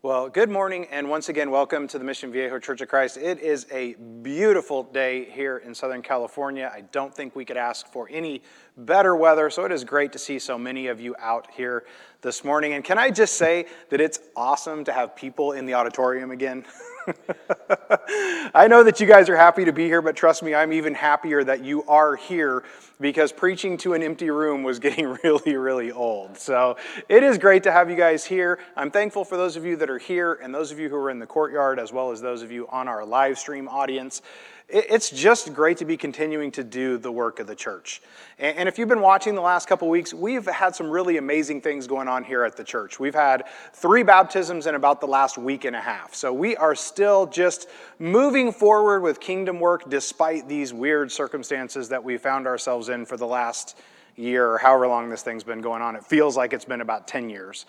Well, good morning, and once again, welcome to the Mission Viejo Church of Christ. It is a beautiful day here in Southern California. I don't think we could ask for any better weather, so it is great to see so many of you out here this morning. And can I just say that it's awesome to have people in the auditorium again? I know that you guys are happy to be here, but trust me, I'm even happier that you are here because preaching to an empty room was getting really, really old. So it is great to have you guys here. I'm thankful for those of you that are here and those of you who are in the courtyard, as well as those of you on our live stream audience it's just great to be continuing to do the work of the church. And if you've been watching the last couple weeks, we've had some really amazing things going on here at the church. We've had three baptisms in about the last week and a half. So we are still just moving forward with kingdom work despite these weird circumstances that we found ourselves in for the last year or however long this thing's been going on. It feels like it's been about 10 years.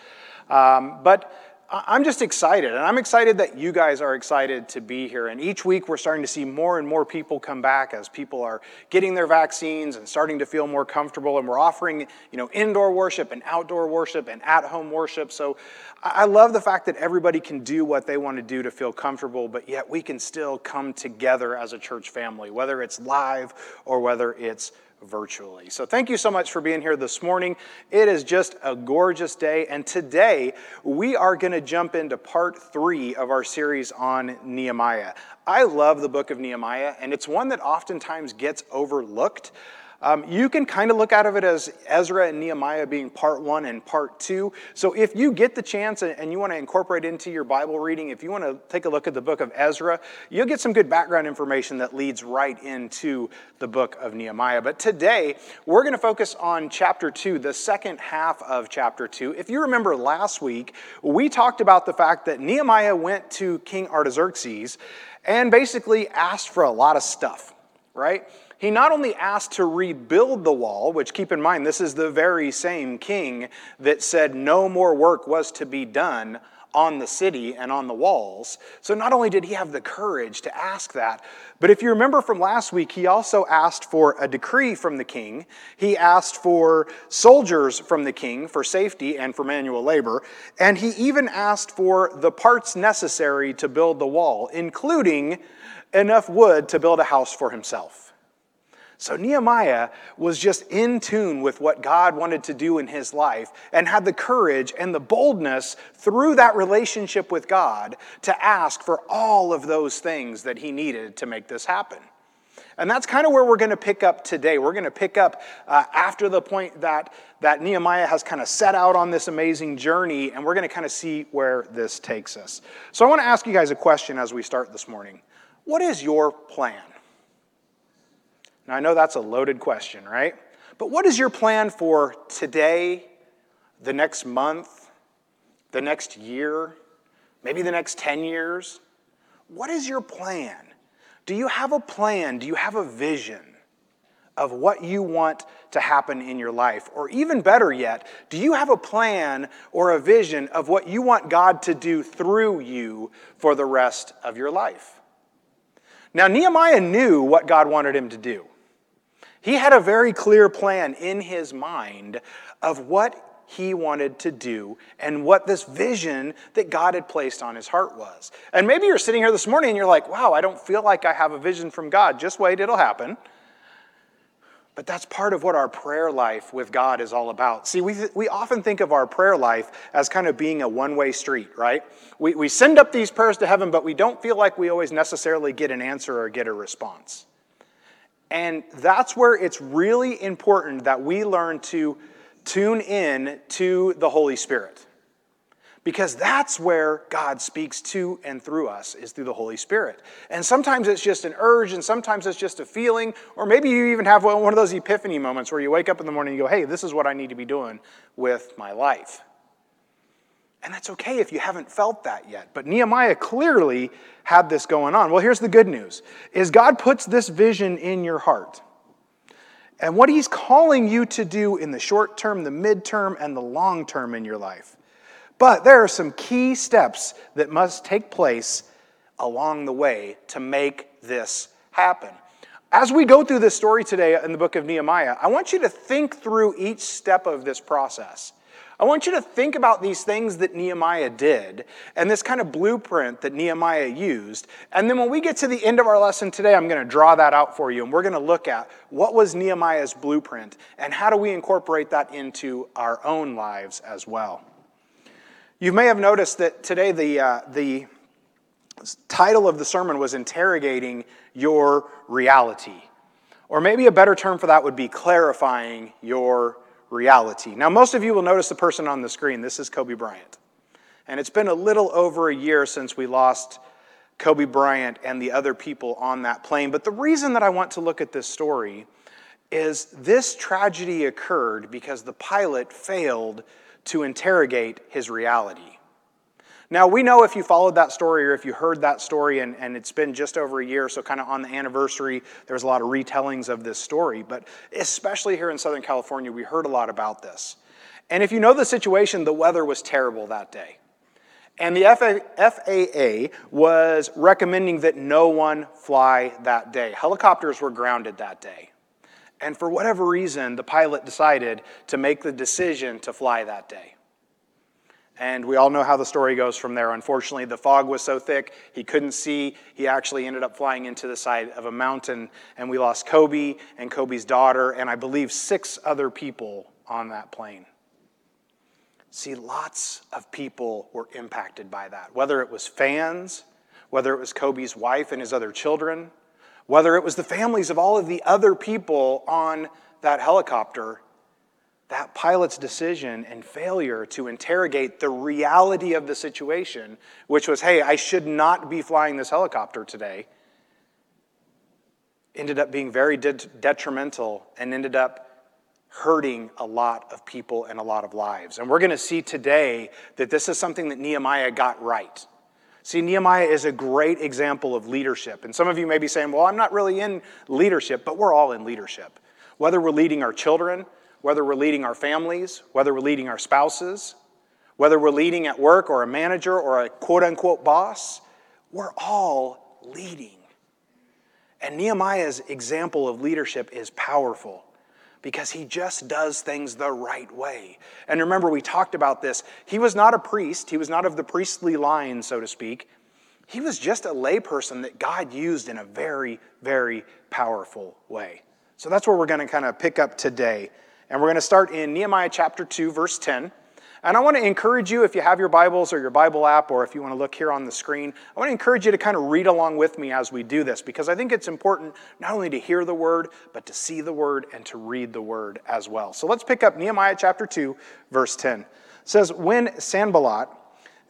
Um, but I'm just excited, and I'm excited that you guys are excited to be here. And each week we're starting to see more and more people come back as people are getting their vaccines and starting to feel more comfortable. And we're offering, you know, indoor worship and outdoor worship and at-home worship. So I love the fact that everybody can do what they want to do to feel comfortable, but yet we can still come together as a church family, whether it's live or whether it's virtually. So, thank you so much for being here this morning. It is just a gorgeous day, and today we are going to jump into part three of our series on Nehemiah. I love the book of Nehemiah, and it's one that oftentimes gets overlooked. Um, you can kind of look out of it as Ezra and Nehemiah being part one and part two. So if you get the chance and you want to incorporate into your Bible reading, if you want to take a look at the book of Ezra, you'll get some good background information that leads right into the book of Nehemiah. But today, we're going to focus on chapter two, the second half of chapter two. If you remember last week, we talked about the fact that Nehemiah went to King Artaxerxes and basically asked for a lot of stuff, right? he not only asked to rebuild the wall, which keep in mind, this is the very same king that said no more work was to be done on the city and on the walls. So not only did he have the courage to ask that, but if you remember from last week, he also asked for a decree from the king. He asked for soldiers from the king for safety and for manual labor. And he even asked for the parts necessary to build the wall, including enough wood to build a house for himself. So Nehemiah was just in tune with what God wanted to do in his life and had the courage and the boldness through that relationship with God to ask for all of those things that he needed to make this happen. And that's kind of where we're going to pick up today. We're going to pick up uh, after the point that, that Nehemiah has kind of set out on this amazing journey, and we're going to kind of see where this takes us. So I want to ask you guys a question as we start this morning. What is your plan? Now, I know that's a loaded question, right? But what is your plan for today, the next month, the next year, maybe the next 10 years? What is your plan? Do you have a plan? Do you have a vision of what you want to happen in your life? Or even better yet, do you have a plan or a vision of what you want God to do through you for the rest of your life? Now, Nehemiah knew what God wanted him to do. He had a very clear plan in his mind of what he wanted to do and what this vision that God had placed on his heart was. And maybe you're sitting here this morning and you're like, wow, I don't feel like I have a vision from God. Just wait, it'll happen. But that's part of what our prayer life with God is all about. See, we, we often think of our prayer life as kind of being a one way street, right? We, we send up these prayers to heaven, but we don't feel like we always necessarily get an answer or get a response. And that's where it's really important that we learn to tune in to the Holy Spirit. Because that's where God speaks to and through us, is through the Holy Spirit. And sometimes it's just an urge, and sometimes it's just a feeling, or maybe you even have one of those epiphany moments where you wake up in the morning and you go, hey, this is what I need to be doing with my life. And that's okay if you haven't felt that yet. But Nehemiah clearly had this going on. Well, here's the good news is God puts this vision in your heart. And what he's calling you to do in the short term, the midterm, and the long term in your life. But there are some key steps that must take place along the way to make this happen. As we go through this story today in the book of Nehemiah, I want you to think through each step of this process. I want you to think about these things that Nehemiah did and this kind of blueprint that Nehemiah used. And then when we get to the end of our lesson today, I'm going to draw that out for you and we're going to look at what was Nehemiah's blueprint and how do we incorporate that into our own lives as well. You may have noticed that today the, uh, the title of the sermon was Interrogating Your Reality. Or maybe a better term for that would be clarifying your reality. Now, most of you will notice the person on the screen. This is Kobe Bryant. And it's been a little over a year since we lost Kobe Bryant and the other people on that plane. But the reason that I want to look at this story is this tragedy occurred because the pilot failed to interrogate his reality. Now, we know if you followed that story or if you heard that story, and, and it's been just over a year, so kind of on the anniversary, there's a lot of retellings of this story. But especially here in Southern California, we heard a lot about this. And if you know the situation, the weather was terrible that day. And the FAA was recommending that no one fly that day. Helicopters were grounded that day. And for whatever reason, the pilot decided to make the decision to fly that day. And we all know how the story goes from there. Unfortunately, the fog was so thick he couldn't see. He actually ended up flying into the side of a mountain, and we lost Kobe and Kobe's daughter, and I believe six other people on that plane. See, lots of people were impacted by that, whether it was fans, whether it was Kobe's wife and his other children, whether it was the families of all of the other people on that helicopter that pilot's decision and failure to interrogate the reality of the situation, which was, hey, I should not be flying this helicopter today, ended up being very de- detrimental and ended up hurting a lot of people and a lot of lives. And we're going to see today that this is something that Nehemiah got right. See, Nehemiah is a great example of leadership. And some of you may be saying, well, I'm not really in leadership, but we're all in leadership. Whether we're leading our children, whether we're leading our families, whether we're leading our spouses, whether we're leading at work or a manager or a quote unquote boss, we're all leading. And Nehemiah's example of leadership is powerful because he just does things the right way. And remember, we talked about this. He was not a priest, he was not of the priestly line, so to speak. He was just a layperson that God used in a very, very powerful way. So that's where we're going to kind of pick up today. And we're going to start in Nehemiah chapter 2, verse 10. And I want to encourage you, if you have your Bibles or your Bible app, or if you want to look here on the screen, I want to encourage you to kind of read along with me as we do this, because I think it's important not only to hear the word, but to see the word and to read the word as well. So let's pick up Nehemiah chapter 2, verse 10. It says, When Sanballat,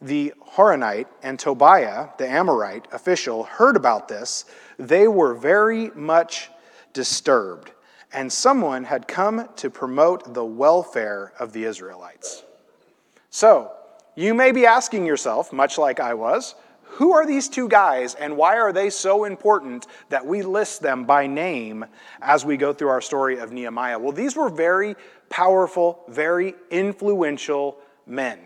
the Horonite, and Tobiah, the Ammonite official, heard about this, they were very much disturbed and someone had come to promote the welfare of the Israelites. So, you may be asking yourself, much like I was, who are these two guys and why are they so important that we list them by name as we go through our story of Nehemiah? Well, these were very powerful, very influential men.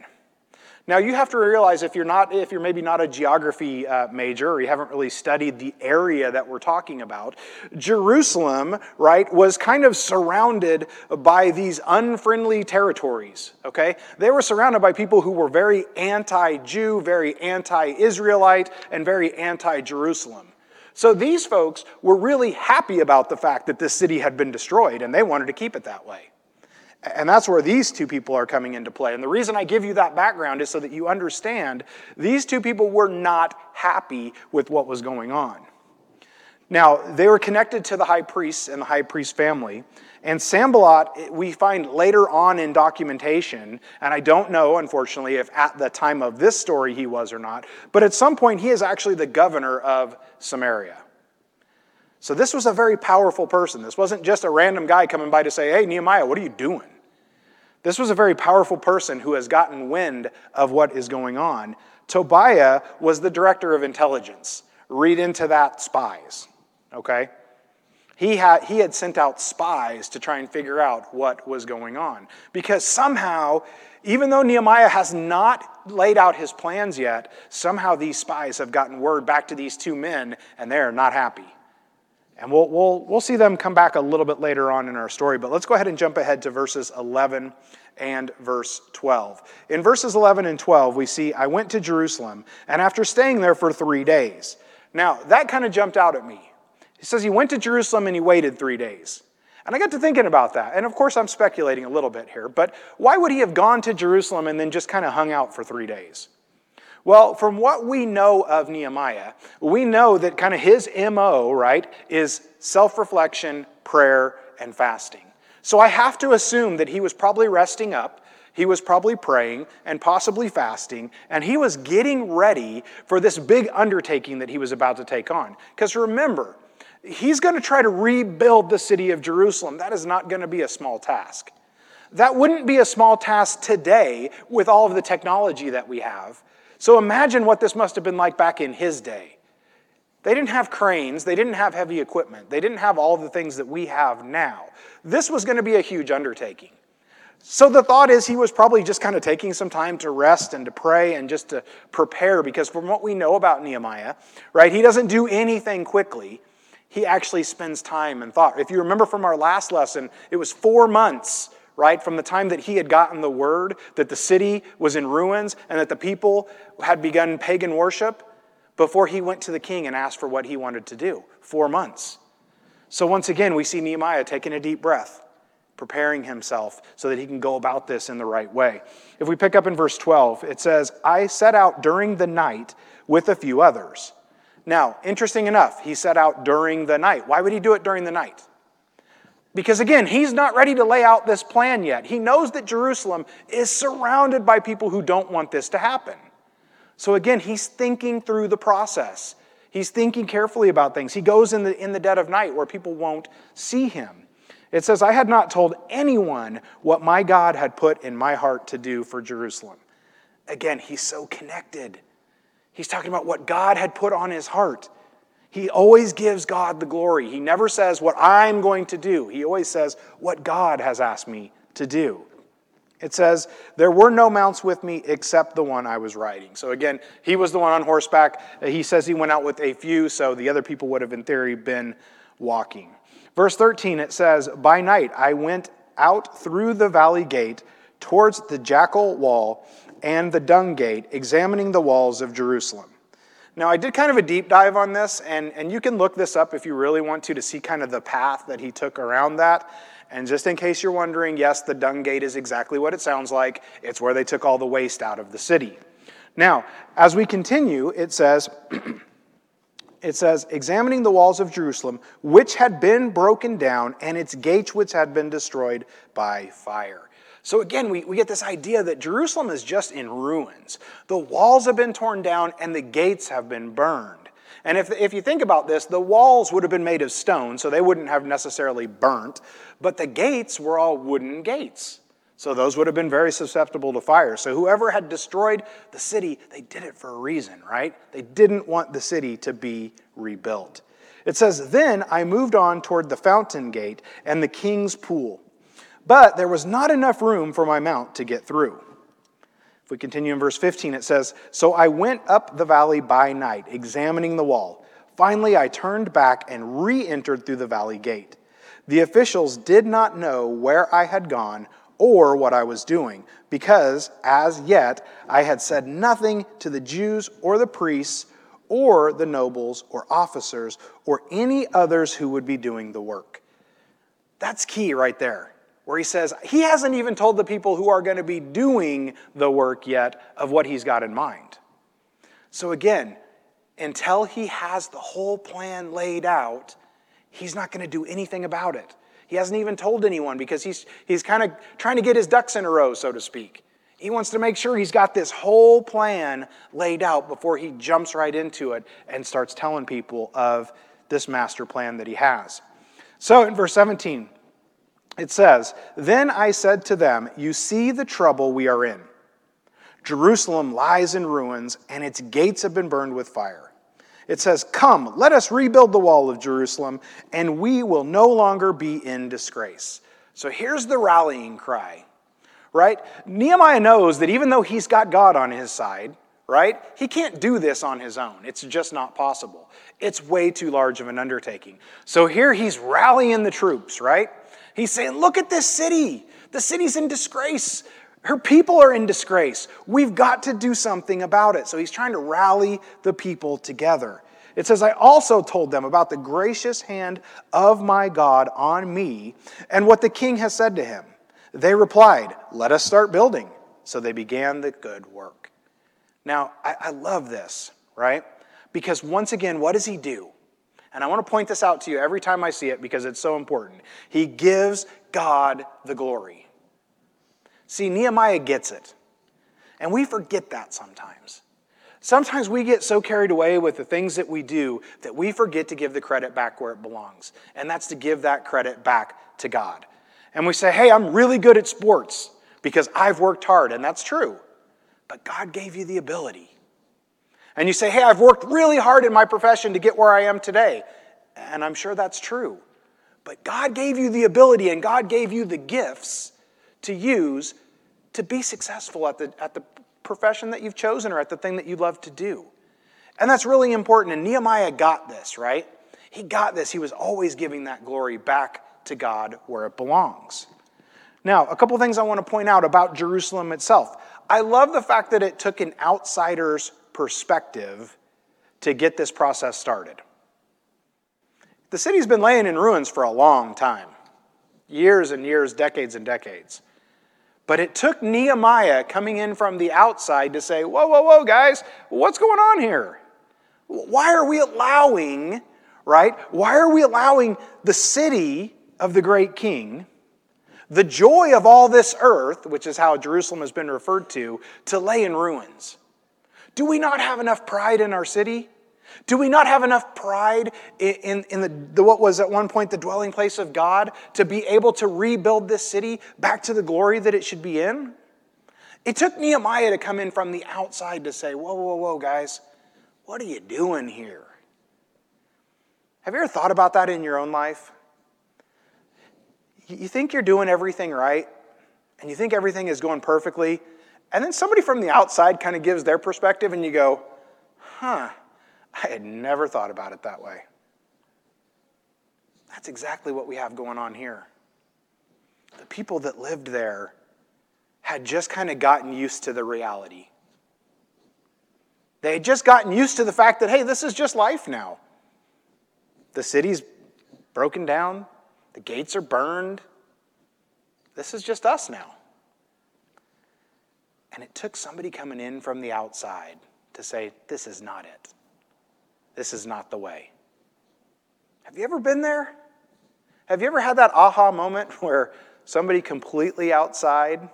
Now you have to realize if you're not, if you're maybe not a geography uh, major or you haven't really studied the area that we're talking about, Jerusalem, right, was kind of surrounded by these unfriendly territories. Okay, they were surrounded by people who were very anti-Jew, very anti-Israelite, and very anti-Jerusalem. So these folks were really happy about the fact that this city had been destroyed, and they wanted to keep it that way. And that's where these two people are coming into play. And the reason I give you that background is so that you understand these two people were not happy with what was going on. Now, they were connected to the high priest and the high priest family. And Sanballat, we find later on in documentation, and I don't know, unfortunately, if at the time of this story he was or not, but at some point he is actually the governor of Samaria. So this was a very powerful person. This wasn't just a random guy coming by to say, Hey, Nehemiah, what are you doing? This was a very powerful person who has gotten wind of what is going on. Tobiah was the director of intelligence. Read into that spies, okay? He had, he had sent out spies to try and figure out what was going on. Because somehow, even though Nehemiah has not laid out his plans yet, somehow these spies have gotten word back to these two men, and they're not happy. And we'll, we'll, we'll see them come back a little bit later on in our story, but let's go ahead and jump ahead to verses 11 and verse 12. In verses 11 and 12, we see, I went to Jerusalem, and after staying there for three days. Now, that kind of jumped out at me. He says he went to Jerusalem and he waited three days. And I got to thinking about that. And of course, I'm speculating a little bit here, but why would he have gone to Jerusalem and then just kind of hung out for three days? Well, from what we know of Nehemiah, we know that kind of his MO, right, is self reflection, prayer, and fasting. So I have to assume that he was probably resting up, he was probably praying, and possibly fasting, and he was getting ready for this big undertaking that he was about to take on. Because remember, he's going to try to rebuild the city of Jerusalem. That is not going to be a small task. That wouldn't be a small task today with all of the technology that we have. So imagine what this must have been like back in his day. They didn't have cranes, they didn't have heavy equipment, they didn't have all the things that we have now. This was going to be a huge undertaking. So the thought is he was probably just kind of taking some time to rest and to pray and just to prepare because from what we know about Nehemiah, right, he doesn't do anything quickly. He actually spends time and thought. If you remember from our last lesson, it was 4 months right? From the time that he had gotten the word that the city was in ruins and that the people had begun pagan worship before he went to the king and asked for what he wanted to do. Four months. So once again, we see Nehemiah taking a deep breath, preparing himself so that he can go about this in the right way. If we pick up in verse 12, it says, I set out during the night with a few others. Now, interesting enough, he set out during the night. Why would he do it during the night? Because again, he's not ready to lay out this plan yet. He knows that Jerusalem is surrounded by people who don't want this to happen. So again, he's thinking through the process. He's thinking carefully about things. He goes in the, in the dead of night where people won't see him. It says, I had not told anyone what my God had put in my heart to do for Jerusalem. Again, he's so connected. He's talking about what God had put on his heart. He always gives God the glory. He never says what I'm going to do. He always says what God has asked me to do. It says, There were no mounts with me except the one I was riding. So again, he was the one on horseback. He says he went out with a few, so the other people would have, in theory, been walking. Verse 13, it says, By night I went out through the valley gate towards the jackal well and the dung gate, examining the walls of Jerusalem. Now, I did kind of a deep dive on this, and, and you can look this up if you really want to to see kind of the path that he took around that. And just in case you're wondering, yes, the dung gate is exactly what it sounds like. It's where they took all the waste out of the city. Now, as we continue, it says, it says, examining the walls of Jerusalem, which had been broken down, and its gates which had been destroyed by fire. So again, we, we get this idea that Jerusalem is just in ruins. The walls have been torn down and the gates have been burned. And if, if you think about this, the walls would have been made of stone, so they wouldn't have necessarily burnt, but the gates were all wooden gates. So those would have been very susceptible to fire. So whoever had destroyed the city, they did it for a reason, right? They didn't want the city to be rebuilt. It says, Then I moved on toward the fountain gate and the king's pool. But there was not enough room for my mount to get through. If we continue in verse 15, it says, So I went up the valley by night, examining the wall. Finally, I turned back and re entered through the valley gate. The officials did not know where I had gone or what I was doing, because as yet I had said nothing to the Jews or the priests or the nobles or officers or any others who would be doing the work. That's key right there where he says he hasn't even told the people who are going to be doing the work yet of what he's got in mind. So again, until he has the whole plan laid out, he's not going to do anything about it. He hasn't even told anyone because he's, he's kind of trying to get his ducks in a row, so to speak. He wants to make sure he's got this whole plan laid out before he jumps right into it and starts telling people of this master plan that he has. So in verse 17, it says, Then I said to them, You see the trouble we are in. Jerusalem lies in ruins, and its gates have been burned with fire. It says, Come, let us rebuild the wall of Jerusalem, and we will no longer be in disgrace. So here's the rallying cry, right? Nehemiah knows that even though he's got God on his side, right, he can't do this on his own. It's just not possible. It's way too large of an undertaking. So here he's rallying the troops, right? He's saying, Look at this city. The city's in disgrace. Her people are in disgrace. We've got to do something about it. So he's trying to rally the people together. It says, I also told them about the gracious hand of my God on me and what the king has said to him. They replied, Let us start building. So they began the good work. Now, I, I love this, right? Because once again, what does he do? And I want to point this out to you every time I see it because it's so important. He gives God the glory. See, Nehemiah gets it. And we forget that sometimes. Sometimes we get so carried away with the things that we do that we forget to give the credit back where it belongs. And that's to give that credit back to God. And we say, hey, I'm really good at sports because I've worked hard. And that's true. But God gave you the ability. And you say, hey, I've worked really hard in my profession to get where I am today. And I'm sure that's true. But God gave you the ability and God gave you the gifts to use to be successful at the, at the profession that you've chosen or at the thing that you love to do. And that's really important. And Nehemiah got this, right? He got this. He was always giving that glory back to God where it belongs. Now, a couple things I want to point out about Jerusalem itself. I love the fact that it took an outsider's perspective to get this process started. The city's been laying in ruins for a long time years and years, decades and decades. But it took Nehemiah coming in from the outside to say, Whoa, whoa, whoa, guys, what's going on here? Why are we allowing, right? Why are we allowing the city of the great king, the joy of all this earth, which is how Jerusalem has been referred to, to lay in ruins? Do we not have enough pride in our city? Do we not have enough pride in, in the, the, what was at one point the dwelling place of God to be able to rebuild this city back to the glory that it should be in? It took Nehemiah to come in from the outside to say, Whoa, whoa, whoa, guys, what are you doing here? Have you ever thought about that in your own life? You think you're doing everything right, and you think everything is going perfectly, and then somebody from the outside kind of gives their perspective, and you go, Huh I had never thought about it that way. That's exactly what we have going on here. The people that lived there had just kind of gotten used to the reality. They had just gotten used to the fact that, hey, this is just life now. The city's broken down, the gates are burned. This is just us now. And it took somebody coming in from the outside to say, this is not it this is not the way. Have you ever been there? Have you ever had that aha moment where somebody completely outside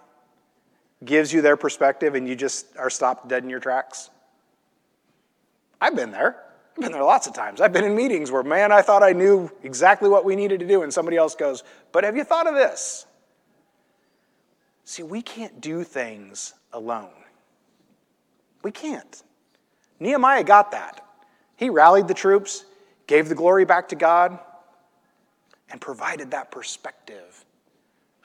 gives you their perspective and you just are stopped dead in your tracks? I've been there. I've been there lots of times. I've been in meetings where, man, I thought I knew exactly what we needed to do, and somebody else goes, but have you thought of this? See, we can't do things alone. We can't. Nehemiah got that. He rallied the troops, gave the glory back to God, and provided that perspective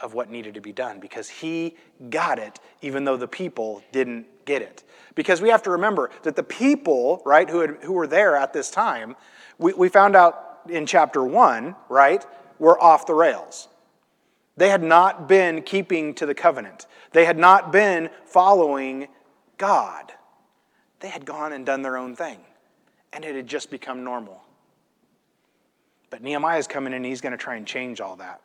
of what needed to be done because he got it even though the people didn't get it. Because we have to remember that the people, right, who, had, who were there at this time, we, we found out in chapter one, right, were off the rails. They had not been keeping to the covenant, they had not been following God. They had gone and done their own thing and it had just become normal. But Nehemiah's coming in and he's going to try and change all that.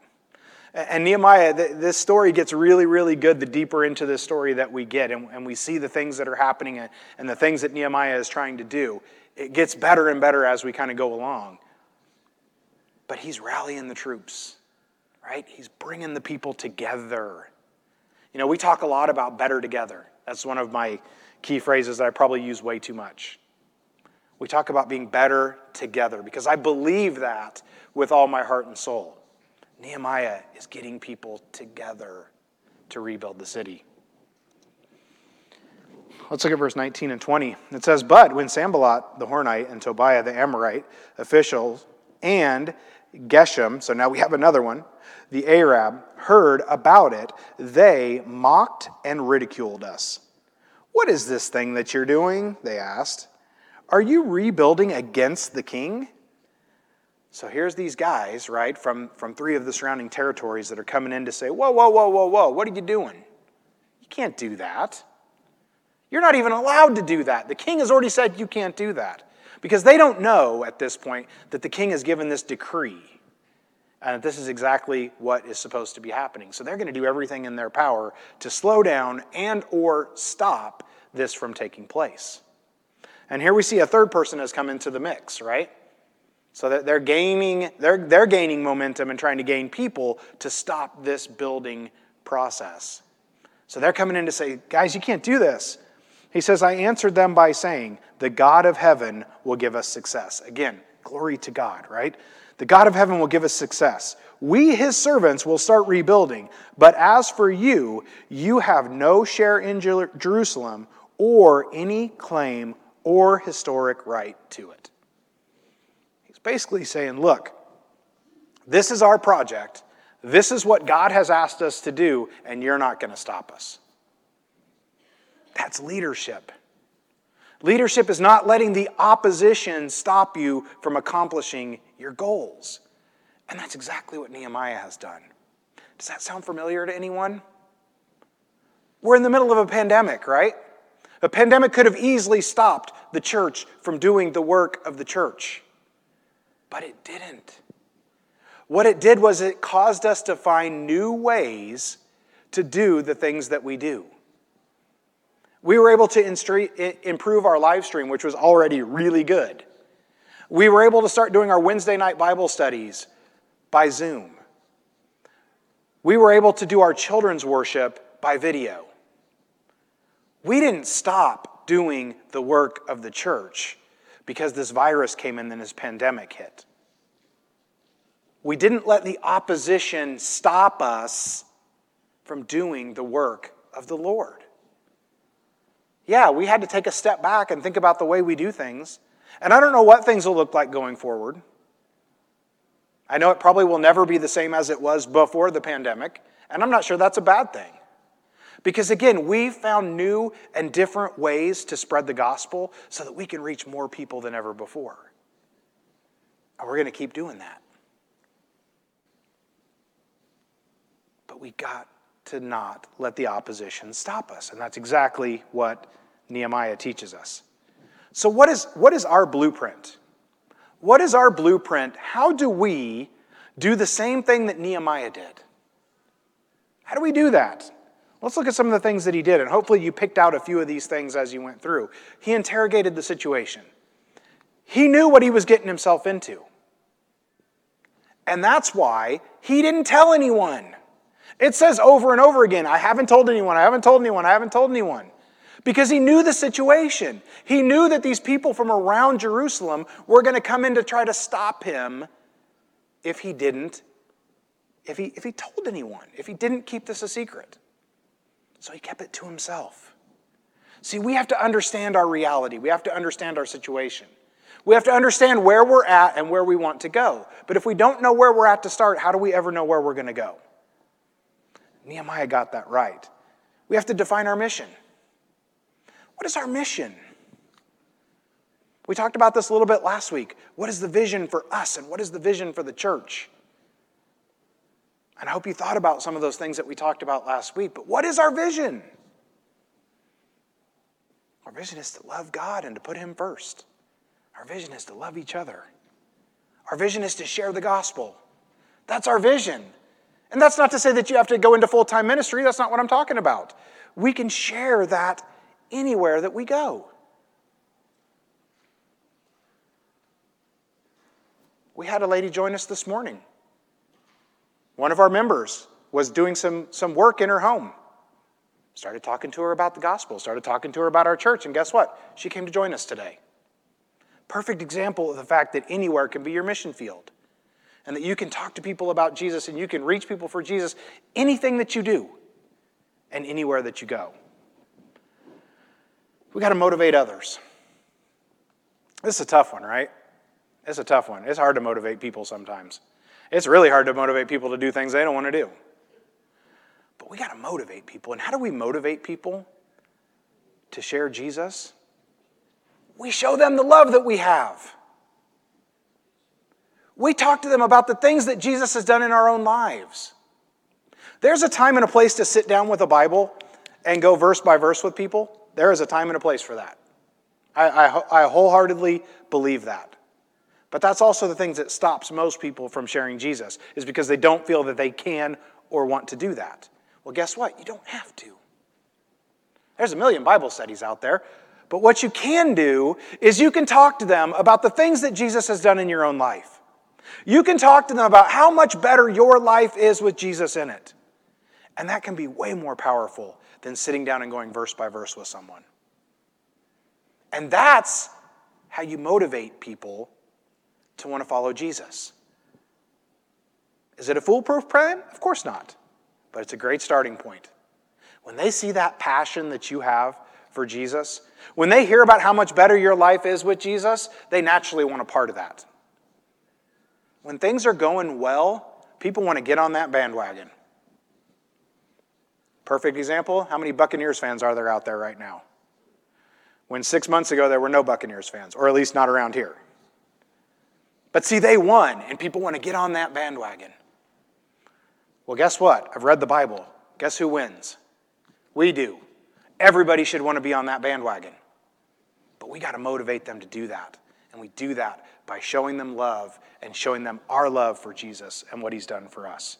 And Nehemiah, this story gets really, really good the deeper into this story that we get, and we see the things that are happening uh, and the things that Nehemiah is trying to do. It gets better and better as we kind of go along. But he's rallying the troops, right? He's bringing the people together. You know, we talk a lot about better together. That's one of my key phrases that I probably use way too much. We talk about being better together because I believe that with all my heart and soul. Nehemiah is getting people together to rebuild the city. Let's look at verse 19 and 20. It says, But when Sanballat the Horonite and Tobiah the Ammonite officials and Geshem, so now we have another one, the Arab, heard about it, they mocked and ridiculed us. What is this thing that you're doing? They asked. Are you rebuilding against the king? So here's these guys, right, from, from three of the surrounding territories that are coming in to say, Whoa, whoa, whoa, whoa, whoa, what are you doing? You can't do that. You're not even allowed to do that. The king has already said you can't do that. Because they don't know at this point that the king has given this decree and this is exactly what is supposed to be happening. So they're going to do everything in their power to slow down and or stop this from taking place. And here we see a third person has come into the mix, right? So that they're gaining, they're, they're gaining momentum and trying to gain people to stop this building process. So they're coming in to say, guys, you can't do this. He says, I answered them by saying, The God of heaven will give us success. Again, glory to God, right? The God of heaven will give us success. We, his servants, will start rebuilding. But as for you, you have no share in Jerusalem or any claim or historic right to it. He's basically saying, look, this is our project. This is what God has asked us to do, and you're not going to stop us. That's leadership. Leadership is not letting the opposition stop you from accomplishing your goals. And that's exactly what Nehemiah has done. Does that sound familiar to anyone? We're in the middle of a pandemic, right? A pandemic could have easily stopped the church from doing the work of the church, but it didn't. What it did was it caused us to find new ways to do the things that we do. We were able to improve our live stream, which was already really good. We were able to start doing our Wednesday night Bible studies by Zoom. We were able to do our children's worship by video. We didn't stop doing the work of the church because this virus came in and this pandemic hit. We didn't let the opposition stop us from doing the work of the Lord. Yeah, we had to take a step back and think about the way we do things. And I don't know what things will look like going forward. I know it probably will never be the same as it was before the pandemic, and I'm not sure that's a bad thing. Because again, we found new and different ways to spread the gospel so that we can reach more people than ever before. And we're going to keep doing that. But we got to not let the opposition stop us. And that's exactly what Nehemiah teaches us. So, what is, what is our blueprint? What is our blueprint? How do we do the same thing that Nehemiah did? How do we do that? Let's look at some of the things that he did, and hopefully you picked out a few of these things as you went through. He interrogated the situation, he knew what he was getting himself into. And that's why he didn't tell anyone. It says over and over again, I haven't told anyone, I haven't told anyone, I haven't told anyone. Because he knew the situation. He knew that these people from around Jerusalem were going to come in to try to stop him if he didn't, if he, if he told anyone, if he didn't keep this a secret. So he kept it to himself. See, we have to understand our reality, we have to understand our situation. We have to understand where we're at and where we want to go. But if we don't know where we're at to start, how do we ever know where we're going to go? Nehemiah got that right. We have to define our mission. What is our mission? We talked about this a little bit last week. What is the vision for us and what is the vision for the church? And I hope you thought about some of those things that we talked about last week. But what is our vision? Our vision is to love God and to put Him first. Our vision is to love each other. Our vision is to share the gospel. That's our vision. And that's not to say that you have to go into full time ministry. That's not what I'm talking about. We can share that anywhere that we go. We had a lady join us this morning. One of our members was doing some, some work in her home. Started talking to her about the gospel, started talking to her about our church, and guess what? She came to join us today. Perfect example of the fact that anywhere can be your mission field and that you can talk to people about Jesus and you can reach people for Jesus anything that you do and anywhere that you go. We got to motivate others. This is a tough one, right? It's a tough one. It's hard to motivate people sometimes. It's really hard to motivate people to do things they don't want to do. But we got to motivate people. And how do we motivate people to share Jesus? We show them the love that we have. We talk to them about the things that Jesus has done in our own lives. There's a time and a place to sit down with a Bible and go verse by verse with people. There is a time and a place for that. I, I, I wholeheartedly believe that. But that's also the things that stops most people from sharing Jesus, is because they don't feel that they can or want to do that. Well, guess what? You don't have to. There's a million Bible studies out there. But what you can do is you can talk to them about the things that Jesus has done in your own life. You can talk to them about how much better your life is with Jesus in it. And that can be way more powerful than sitting down and going verse by verse with someone. And that's how you motivate people to want to follow Jesus. Is it a foolproof plan? Of course not. But it's a great starting point. When they see that passion that you have for Jesus, when they hear about how much better your life is with Jesus, they naturally want a part of that. When things are going well, people want to get on that bandwagon. Perfect example how many Buccaneers fans are there out there right now? When six months ago there were no Buccaneers fans, or at least not around here. But see, they won, and people want to get on that bandwagon. Well, guess what? I've read the Bible. Guess who wins? We do. Everybody should want to be on that bandwagon. But we got to motivate them to do that. And we do that by showing them love and showing them our love for Jesus and what he's done for us.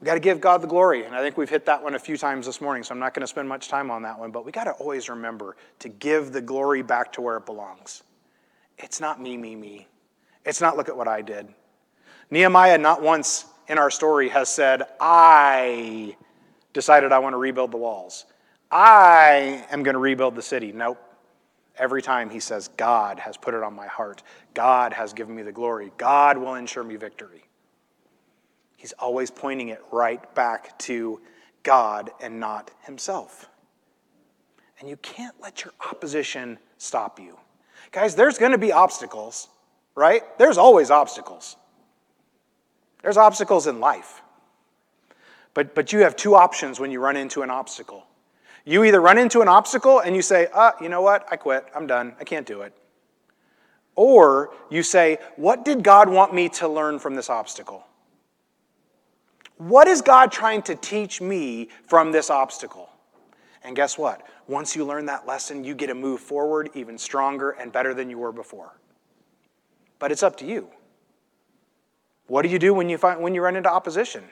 We got to give God the glory. And I think we've hit that one a few times this morning, so I'm not going to spend much time on that one. But we got to always remember to give the glory back to where it belongs. It's not me, me, me. It's not look at what I did. Nehemiah, not once in our story, has said, I decided I want to rebuild the walls. I am going to rebuild the city. Nope. Every time he says, God has put it on my heart. God has given me the glory. God will ensure me victory. He's always pointing it right back to God and not himself. And you can't let your opposition stop you. Guys, there's going to be obstacles right? There's always obstacles. There's obstacles in life. But, but you have two options when you run into an obstacle. You either run into an obstacle and you say, ah, you know what? I quit. I'm done. I can't do it. Or you say, what did God want me to learn from this obstacle? What is God trying to teach me from this obstacle? And guess what? Once you learn that lesson, you get to move forward even stronger and better than you were before. But it's up to you. What do you do when you, find, when you run into opposition?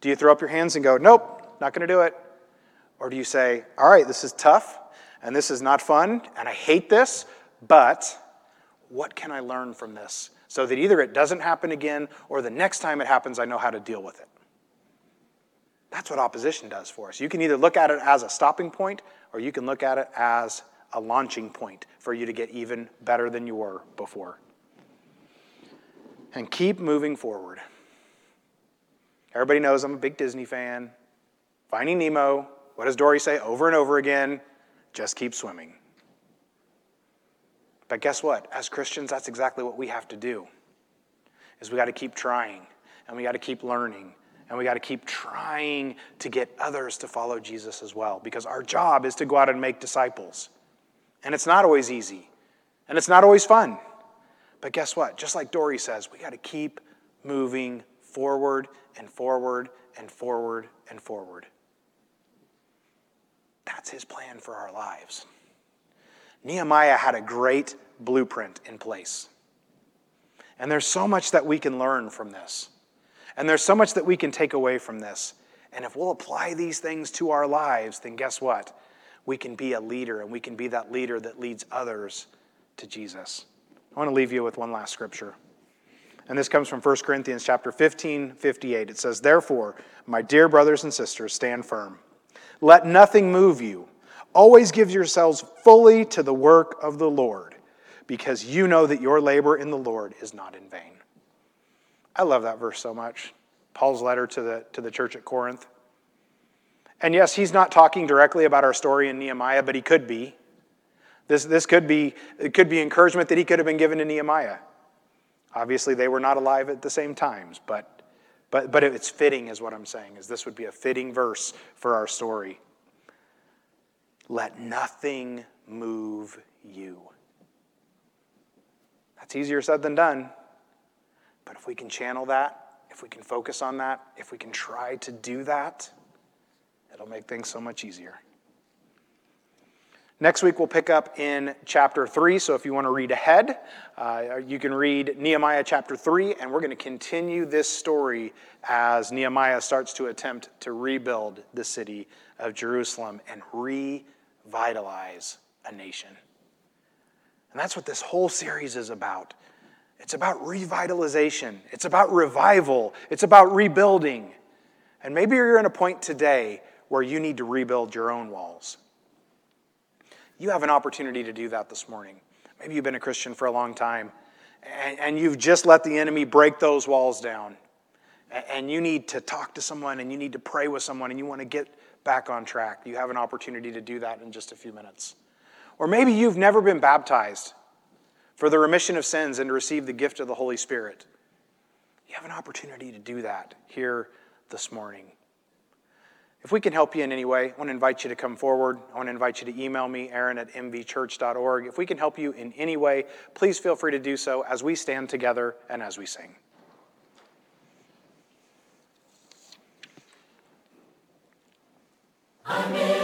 Do you throw up your hands and go, nope, not going to do it? Or do you say, all right, this is tough and this is not fun and I hate this, but what can I learn from this? So that either it doesn't happen again or the next time it happens, I know how to deal with it. That's what opposition does for us. You can either look at it as a stopping point or you can look at it as a launching point for you to get even better than you were before and keep moving forward. Everybody knows I'm a big Disney fan. Finding Nemo, what does Dory say over and over again? Just keep swimming. But guess what? As Christians, that's exactly what we have to do. Is we got to keep trying and we got to keep learning and we got to keep trying to get others to follow Jesus as well because our job is to go out and make disciples. And it's not always easy. And it's not always fun. But guess what? Just like Dory says, we got to keep moving forward and forward and forward and forward. That's his plan for our lives. Nehemiah had a great blueprint in place. And there's so much that we can learn from this. And there's so much that we can take away from this. And if we'll apply these things to our lives, then guess what? We can be a leader, and we can be that leader that leads others to Jesus. I want to leave you with one last scripture. And this comes from 1 Corinthians chapter 15, 58. It says, Therefore, my dear brothers and sisters, stand firm. Let nothing move you. Always give yourselves fully to the work of the Lord, because you know that your labor in the Lord is not in vain. I love that verse so much. Paul's letter to the, to the church at Corinth. And yes, he's not talking directly about our story in Nehemiah, but he could be. This, this could, be, it could be encouragement that he could have been given to Nehemiah. Obviously, they were not alive at the same times, but, but, but it's fitting, is what I'm saying, is this would be a fitting verse for our story. Let nothing move you. That's easier said than done. But if we can channel that, if we can focus on that, if we can try to do that, it'll make things so much easier. Next week, we'll pick up in chapter 3. So if you want to read ahead, uh, you can read Nehemiah chapter 3, and we're going to continue this story as Nehemiah starts to attempt to rebuild the city of Jerusalem and revitalize a nation. And that's what this whole series is about. It's about revitalization, it's about revival, it's about rebuilding. And maybe you're in a point today where you need to rebuild your own walls. You have an opportunity to do that this morning. Maybe you've been a Christian for a long time and, and you've just let the enemy break those walls down. And you need to talk to someone and you need to pray with someone and you want to get back on track. You have an opportunity to do that in just a few minutes. Or maybe you've never been baptized for the remission of sins and to receive the gift of the Holy Spirit. You have an opportunity to do that here this morning. If we can help you in any way, I want to invite you to come forward. I want to invite you to email me, aaron at mvchurch.org. If we can help you in any way, please feel free to do so as we stand together and as we sing. I'm